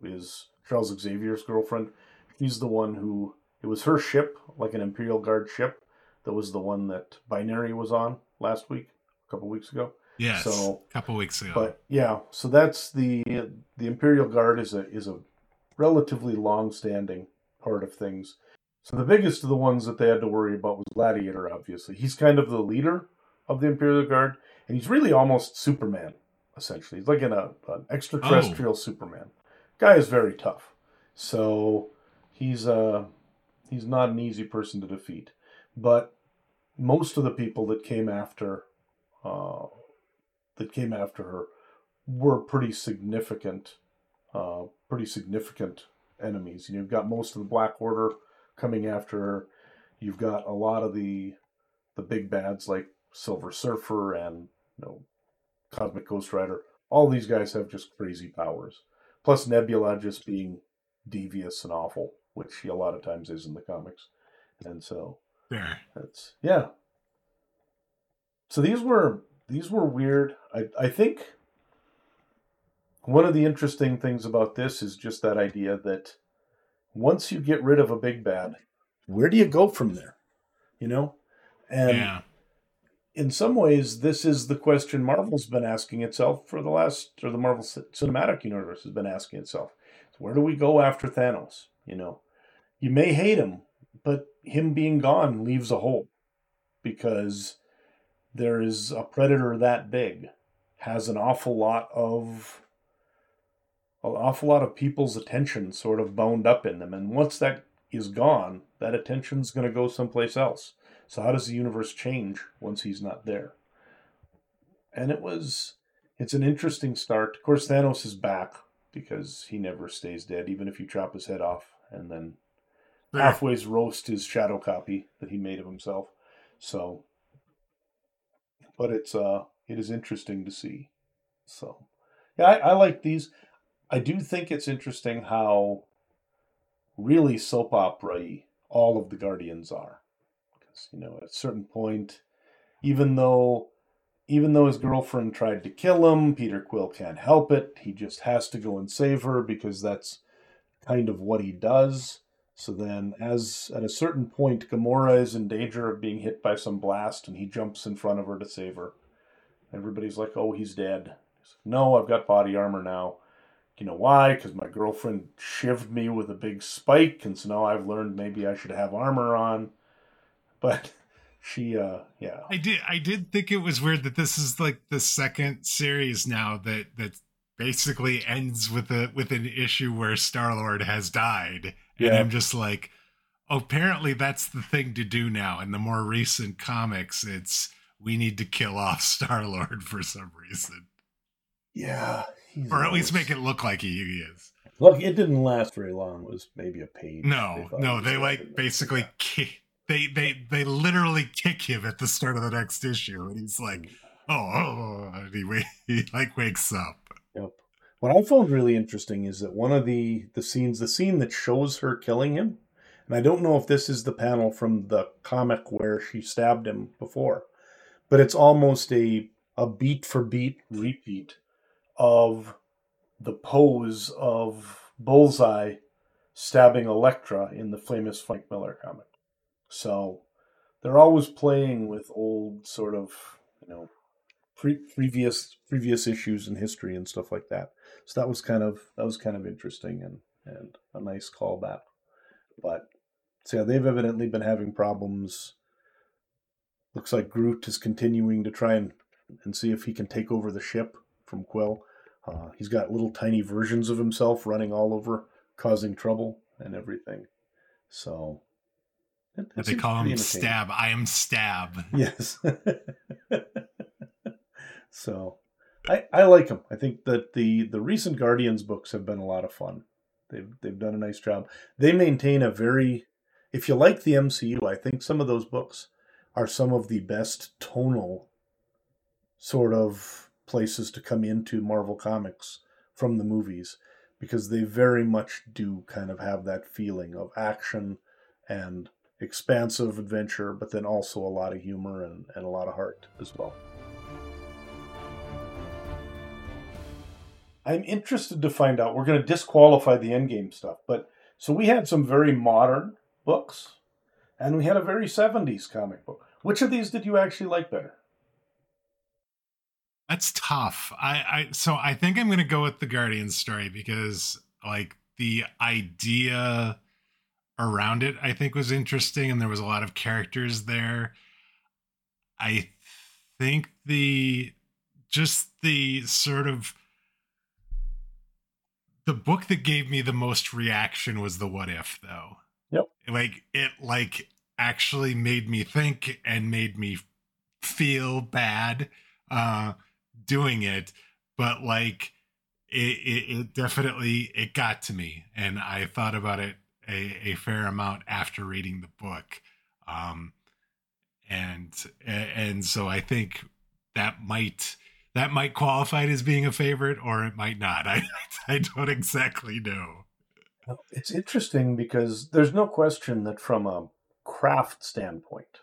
is Charles Xavier's girlfriend. She's the one who it was her ship, like an Imperial Guard ship, that was the one that Binary was on last week, a couple weeks ago. Yes, so a couple weeks ago. But yeah, so that's the the Imperial Guard is a is a relatively long-standing part of things. So the biggest of the ones that they had to worry about was Gladiator. Obviously, he's kind of the leader of the Imperial Guard, and he's really almost Superman. Essentially, he's like an, a, an extraterrestrial oh. Superman. Guy is very tough, so he's uh he's not an easy person to defeat. But most of the people that came after uh, that came after her were pretty significant uh, pretty significant enemies. You know, you've got most of the Black Order coming after her. You've got a lot of the the big bads like Silver Surfer and you know Cosmic Ghost Rider. All these guys have just crazy powers. Plus Nebula just being devious and awful, which she a lot of times is in the comics. And so yeah. that's yeah. So these were these were weird. I I think one of the interesting things about this is just that idea that once you get rid of a big bad, where do you go from there? You know? And yeah. in some ways, this is the question Marvel's been asking itself for the last, or the Marvel Cinematic Universe has been asking itself. Where do we go after Thanos? You know, you may hate him, but him being gone leaves a hole because there is a predator that big, has an awful lot of an awful lot of people's attention sort of bound up in them. And once that is gone, that attention's going to go someplace else. So how does the universe change once he's not there? And it was, it's an interesting start. Of course, Thanos is back because he never stays dead, even if you chop his head off and then halfway's roast his shadow copy that he made of himself. So, but it's uh, it is interesting to see. So, yeah, I, I like these. I do think it's interesting how really soap opera all of the Guardians are. Because, you know, at a certain point, even though even though his girlfriend tried to kill him, Peter Quill can't help it. He just has to go and save her because that's kind of what he does. So then, as at a certain point, Gamora is in danger of being hit by some blast, and he jumps in front of her to save her. Everybody's like, "Oh, he's dead." He's like, no, I've got body armor now you know why? Because my girlfriend shivved me with a big spike, and so now I've learned maybe I should have armor on. But she, uh, yeah, I did. I did think it was weird that this is like the second series now that that basically ends with a with an issue where Star Lord has died, and Yeah. I'm just like, apparently that's the thing to do now. In the more recent comics, it's we need to kill off Star Lord for some reason, yeah, he's or at least make it look like he is. Look, it didn't last very long. It was maybe a page. No, thought no, they like basically kick. They they they literally kick him at the start of the next issue, and he's like, oh, "Oh, oh," and he, he like wakes up. Yep. What I found really interesting is that one of the the scenes, the scene that shows her killing him, and I don't know if this is the panel from the comic where she stabbed him before, but it's almost a a beat for beat repeat of the pose of Bullseye stabbing Elektra in the famous Frank Miller comic. So they're always playing with old sort of, you know, pre- previous previous issues in history and stuff like that. So that was kind of that was kind of interesting and and a nice callback. But so yeah, they've evidently been having problems. Looks like Groot is continuing to try and and see if he can take over the ship from Quill. Uh, he's got little tiny versions of himself running all over, causing trouble and everything. So it, it They call him. Stab. I am Stab. Yes. so I I like him. I think that the the recent Guardians books have been a lot of fun. They've they've done a nice job. They maintain a very if you like the MCU, I think some of those books are some of the best tonal sort of places to come into Marvel Comics from the movies because they very much do kind of have that feeling of action and expansive adventure, but then also a lot of humor and, and a lot of heart as well. I'm interested to find out. We're going to disqualify the endgame stuff, but so we had some very modern books, and we had a very 70s comic book. Which of these did you actually like better? That's tough. I, I so I think I'm gonna go with the Guardian story because like the idea around it I think was interesting and there was a lot of characters there. I think the just the sort of the book that gave me the most reaction was the what if though. Yep. Like it like actually made me think and made me feel bad uh doing it but like it, it, it definitely it got to me and i thought about it a, a fair amount after reading the book um and and so i think that might that might qualify it as being a favorite or it might not i i don't exactly know It's interesting because there's no question that from a craft standpoint,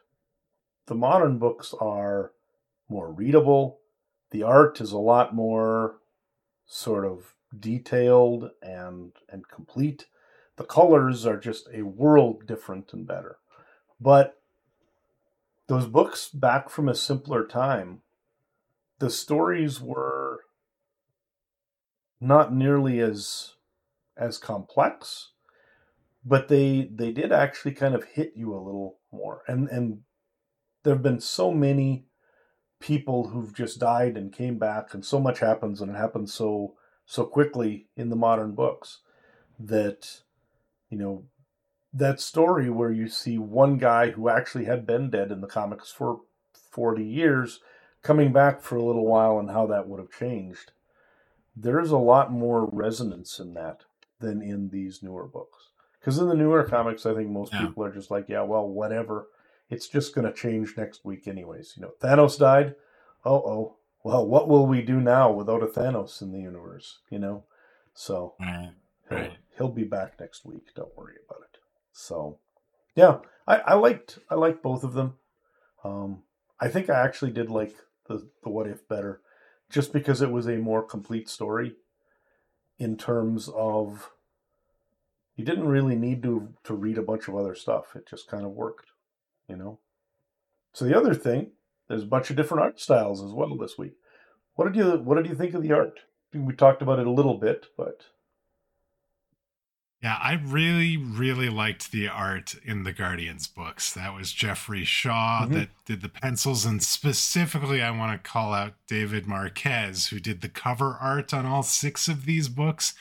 the modern books are more readable. The art is a lot more sort of detailed and and complete. The colors are just a world different and better. But those books back from a simpler time, the stories were not nearly as as complex, but they they did actually kind of hit you a little more. And and there have been so many people who've just died and came back, and so much happens, and it happens so so quickly in the modern books that you know that story where you see one guy who actually had been dead in the comics for 40 years coming back for a little while and how that would have changed there's a lot more resonance in that than in these newer books because in the newer comics i think most Yeah. people are just like yeah well whatever it's just going to change next week anyways you know. Thanos died. Oh oh. well what will we do now without a thanos in the universe you know? So right he'll, he'll be back next week don't worry about it. So yeah i, I liked i liked both of them. Um, i think i actually did like the, the what if better just because it was a more complete story in terms of you didn't really need to to read a bunch of other stuff. It just kind of worked you know so the other thing there's a bunch of different art styles as well this week what did you what did you think of the art we talked about it a little bit, but yeah, I really, really liked the art in the Guardians books. That was Jeffrey Shaw mm-hmm. that did the pencils, and specifically, I want to call out David Marquez, who did the cover art on all six of these books.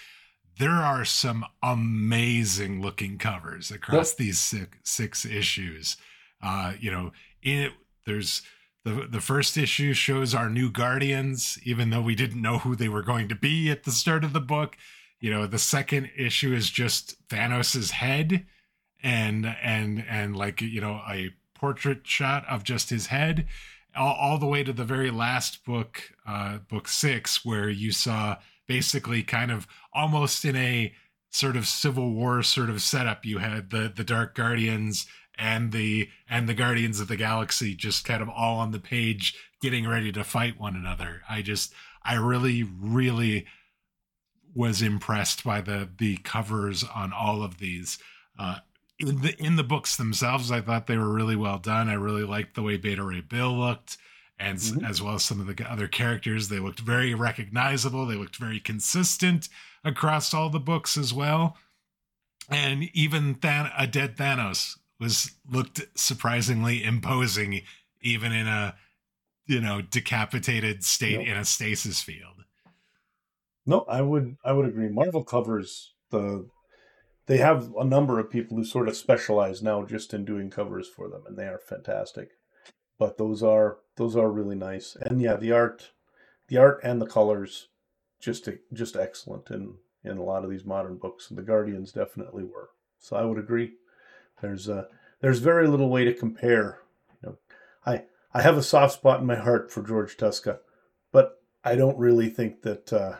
There are some amazing looking covers across yep. these six, six issues. Uh, you know, in it, there's the the first issue shows our new Guardians, even though we didn't know who they were going to be at the start of the book. You know the second issue is just thanos's head and and and like you know a portrait shot of just his head all, all the way to the very last book uh book six where you saw basically kind of almost in a sort of civil war sort of setup. You had the the dark guardians and the and the guardians of the galaxy just kind of all on the page getting ready to fight one another i just i really really was impressed by the the covers on all of these. Uh, in the in the books themselves, I thought they were really well done. I really liked the way Beta Ray Bill looked, and mm-hmm. as well as some of the other characters. They looked very recognizable. They looked very consistent across all the books as well. And even Than- a dead Thanos was looked surprisingly imposing, even in a you know decapitated state in a stasis field. No, I would I would agree. Marvel covers the they have a number of people who sort of specialize now just in doing covers for them and they are fantastic. But those are those are really nice. And yeah, the art the art and the colors just just excellent in in a lot of these modern books and the Guardians definitely were. So I would agree. There's a there's very little way to compare. You know, I I have a soft spot in my heart for George Tuska, but I don't really think that uh,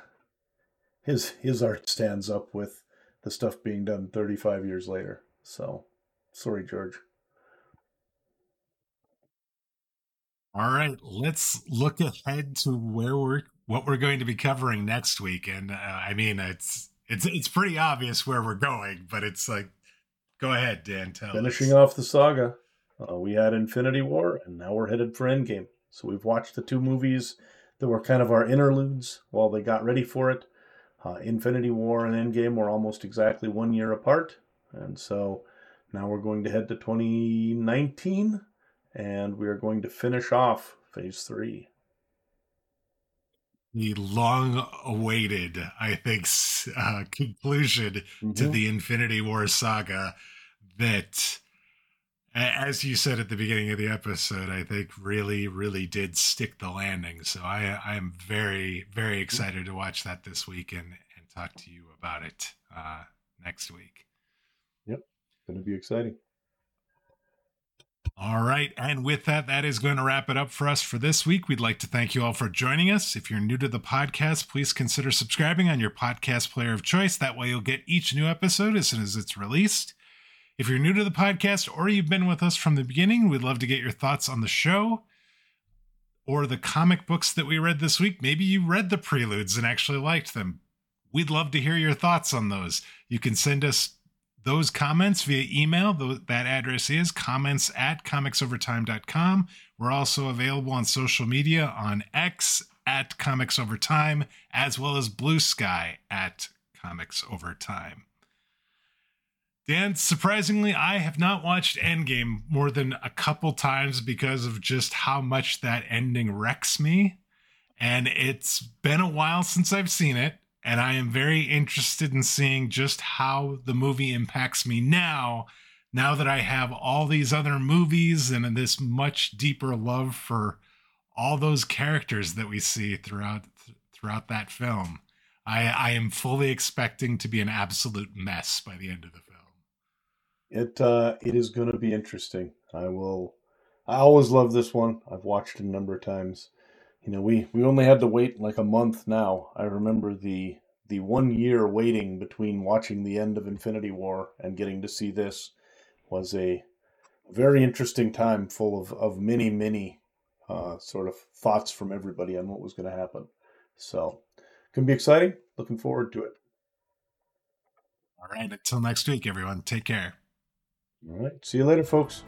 his his art stands up with the stuff being done 35 years later. So, sorry, George. All right, let's look ahead to where we're what we're going to be covering next week. And uh, I mean, it's it's it's pretty obvious where we're going, but it's like, go ahead, Dan. Tell finishing us. off the saga. Uh, we had Infinity War, and now we're headed for Endgame. So we've watched the two movies that were kind of our interludes while they got ready for it. Uh, Infinity War and Endgame were almost exactly one year apart. And so now we're going to head to 2019 and we are going to finish off phase three. The long awaited, I think, uh, conclusion mm-hmm. to the Infinity War saga that as you said at the beginning of the episode, I think really, really did stick the landing. So I, I am very, very excited to watch that this week and, and talk to you about it uh, next week. Yep, going to be exciting. All right. And with that, that is going to wrap it up for us for this week. We'd like to thank you all for joining us. If you're new to the podcast, please consider subscribing on your podcast player of choice. That way, you'll get each new episode as soon as it's released. If you're new to the podcast or you've been with us from the beginning, we'd love to get your thoughts on the show or the comic books that we read this week. Maybe you read the preludes and actually liked them. We'd love to hear your thoughts on those. You can send us those comments via email. That address is comments at comicsovertime.com. We're also available on social media on X at Comics Over Time, as well as Bluesky at Comics Over Time. Dan, surprisingly, I have not watched Endgame more than a couple times because of just how much that ending wrecks me. And it's been a while since I've seen it. And I am very interested in seeing just how the movie impacts me now, now that I have all these other movies and this much deeper love for all those characters that we see throughout throughout that film. I, I am fully expecting to be an absolute mess by the end of the film. It uh, it is going to be interesting. I will. I always love this one. I've watched it a number of times. You know, we we only had to wait like a month now. I remember the the one year waiting between watching the end of Infinity War and getting to see this was a very interesting time, full of of many many uh, sort of thoughts from everybody on what was going to happen. So, can be exciting. Looking forward to it. All right. Until next week, everyone. Take care. All right. See you later, folks.